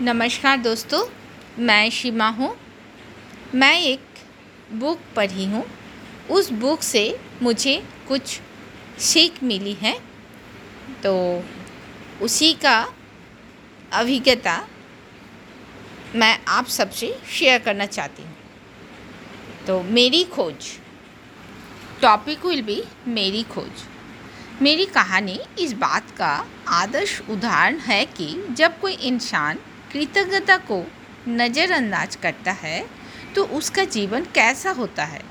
नमस्कार दोस्तों, मैं शिमा हूँ। मैं एक बुक पढ़ी हूँ। उस बुक से मुझे कुछ सीख मिली है। तो उसी का अभिज्ञता मैं आप सबसे शेयर करना चाहती हूँ। तो मेरी खोज टॉपिक विल बी मेरी खोज। मेरी कहानी इस बात का आदर्श उदाहरण है कि जब कोई इंसान कृतज्ञता को नज़रअंदाज करता है तो उसका जीवन कैसा होता है?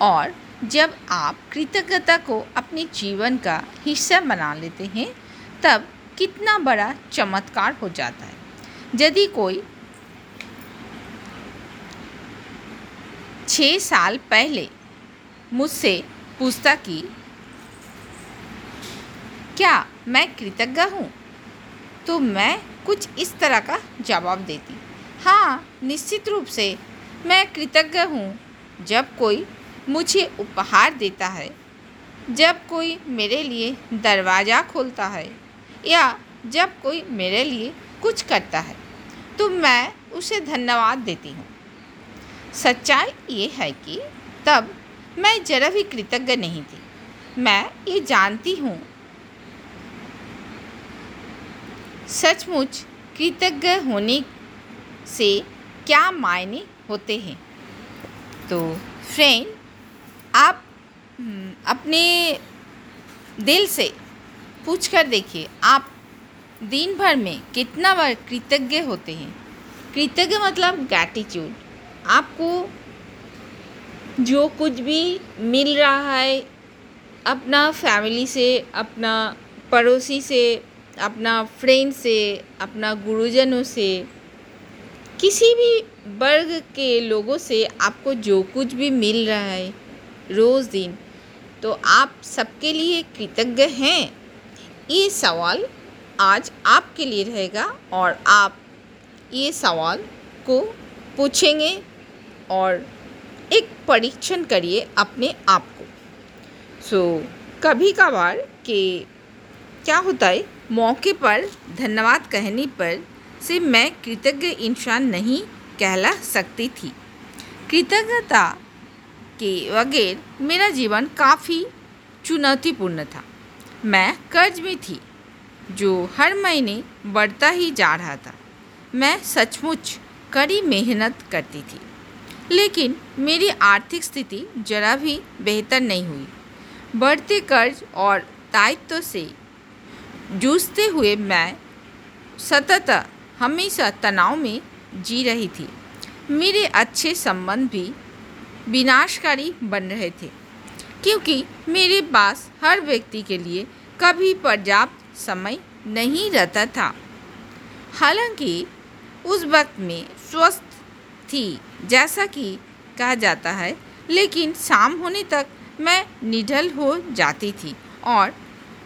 और जब आप कृतज्ञता को अपने जीवन का हिस्सा बना लेते हैं, तब कितना बड़ा चमत्कार हो जाता है। यदि कोई छः साल पहले मुझसे पूछता कि, क्या मैं कृतज्ञ हूँ? तो मैं कुछ इस तरह का जवाब देती। हाँ निश्चित रूप से मैं कृतज्ञ हूँ। जब कोई मुझे उपहार देता है, जब कोई मेरे लिए दरवाज़ा खोलता है या जब कोई मेरे लिए कुछ करता है तो मैं उसे धन्यवाद देती हूँ। सच्चाई ये है कि तब मैं जरा भी कृतज्ञ नहीं थी। मैं ये जानती हूँ सचमुच कृतज्ञ होने से क्या मायने होते हैं? तो फ्रेंड आप हम्म, अपने दिल से पूछ कर देखिए आप दिन भर में कितना बार कृतज्ञ होते हैं? कृतज्ञ मतलब ग्रैटिट्यूड आपको जो कुछ भी मिल रहा है अपना फैमिली से अपना पड़ोसी से अपना फ्रेंड से अपना गुरुजनों से किसी भी वर्ग के लोगों से आपको जो कुछ भी मिल रहा है रोज़ दिन तो आप सबके लिए कृतज्ञ हैं। ये सवाल आज आपके लिए रहेगा और आप ये सवाल को पूछेंगे और एक परीक्षण करिए अपने आप को। सो so, कभी कभार के क्या होता है? मौके पर धन्यवाद कहने पर से मैं कृतज्ञ इंसान नहीं कहला सकती थी। कृतज्ञता के बगैर मेरा जीवन काफ़ी चुनौतीपूर्ण था। मैं कर्ज में थी, जो हर महीने बढ़ता ही जा रहा था। मैं सचमुच कड़ी मेहनत करती थी, लेकिन मेरी आर्थिक स्थिति जरा भी बेहतर नहीं हुई। बढ़ते कर्ज और दायित्व से जूझते हुए मैं सतत हमेशा तनाव में जी रही थी। मेरे अच्छे संबंध भी विनाशकारी बन रहे थे, क्योंकि मेरे पास हर व्यक्ति के लिए कभी पर्याप्त समय नहीं रहता था। हालाँकि उस वक्त में स्वस्थ थी, जैसा कि कहा जाता है, लेकिन शाम होने तक मैं निढल हो जाती थी और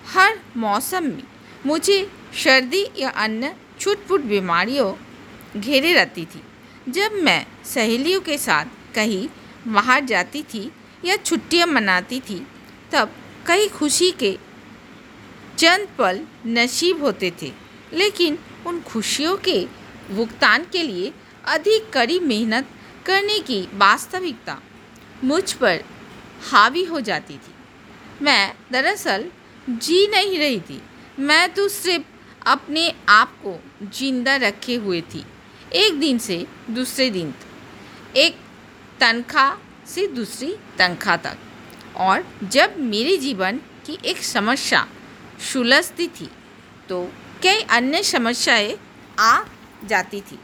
हर मौसम में मुझे सर्दी या अन्य छुटपुट बीमारियों घेरे रहती थी। जब मैं सहेलियों के साथ कहीं बाहर जाती थी या छुट्टियाँ मनाती थी, तब कई खुशी के चंद पल नसीब होते थे, लेकिन उन खुशियों के भुगतान के लिए अधिक कड़ी मेहनत करने की वास्तविकता मुझ पर हावी हो जाती थी। मैं दरअसल जी नहीं रही थी। मैं तो सिर्फ़ अपने आप को ज़िंदा रखे हुए थी। एक दिन से दूसरे दिन तक। एक तनख्वाह से दूसरी तनख्वाह तक। और जब मेरे जीवन की एक समस्या सुलझती थी तो कई अन्य समस्याएँ आ जाती थी।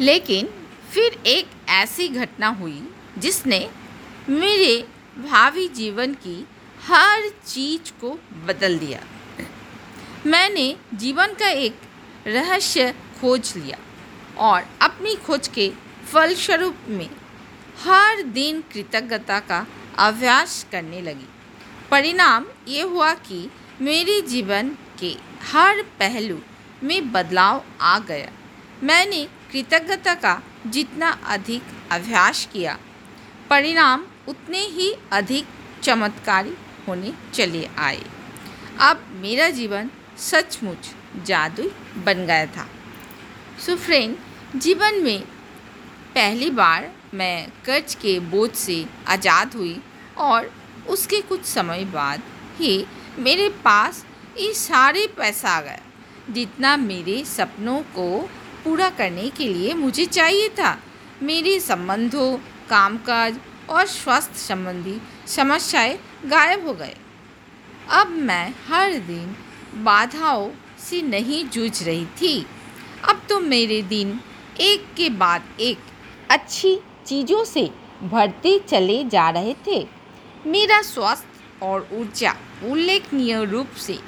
लेकिन फिर एक ऐसी घटना हुई जिसने मेरे भावी जीवन की हर चीज़ को बदल दिया। मैंने जीवन का एक रहस्य खोज लिया और अपनी खोज के फलस्वरूप में हर दिन कृतज्ञता का अभ्यास करने लगी। परिणाम ये हुआ कि मेरे जीवन के हर पहलू में बदलाव आ गया। मैंने कृतज्ञता का जितना अधिक अभ्यास किया, परिणाम उतने ही अधिक चमत्कारी होने चले आए। अब मेरा जीवन सचमुच जादुई बन गया था। सो फ्रेंड जीवन में पहली बार मैं कर्ज के बोझ से आज़ाद हुई और उसके कुछ समय बाद ही मेरे पास ये सारे पैसा आ गया जितना मेरे सपनों को पूरा करने के लिए मुझे चाहिए था। मेरे संबंधों, कामकाज और स्वास्थ्य संबंधी समस्याएँ गायब हो गए। अब मैं हर दिन बाधाओं से नहीं जूझ रही थी। अब तो मेरे दिन एक के बाद एक अच्छी चीज़ों से भरते चले जा रहे थे। मेरा स्वास्थ्य और ऊर्जा उल्लेखनीय रूप से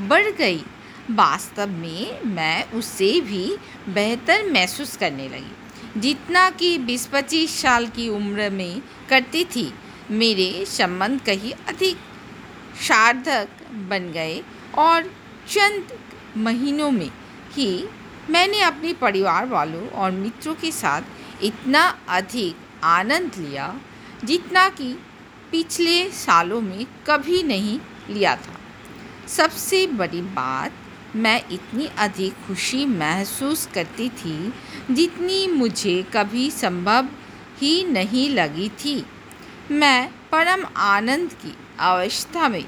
बढ़ गई। वास्तव में मैं उससे भी बेहतर महसूस करने लगी। जितना कि बीस पच्चीस साल की उम्र में करती थी मेरे संबंध कहीं अधिक सार्थक बन गए और चंद महीनों में ही मैंने अपने परिवार वालों और मित्रों के साथ इतना अधिक आनंद लिया, जितना कि पिछले सालों में कभी नहीं लिया था। सबसे बड़ी बात, मैं इतनी अधिक खुशी महसूस करती थी जितनी मुझे कभी संभव ही नहीं लगी थी। मैं परम आनंद की अवस्था में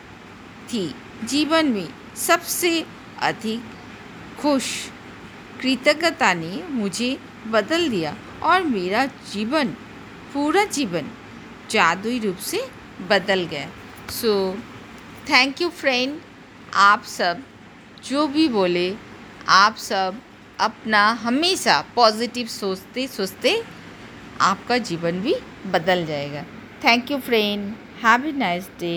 थी। जीवन में सबसे अधिक खुश कृतज्ञता ने मुझे बदल दिया और मेरा जीवन, पूरा जीवन जादुई रूप से बदल गया। सो थैंक यू फ्रेंड आप सब, जो भी बोले, आप सब अपना हमेशा पॉजिटिव सोचते सोचते आपका जीवन भी बदल जाएगा। Thank you friend have a nice day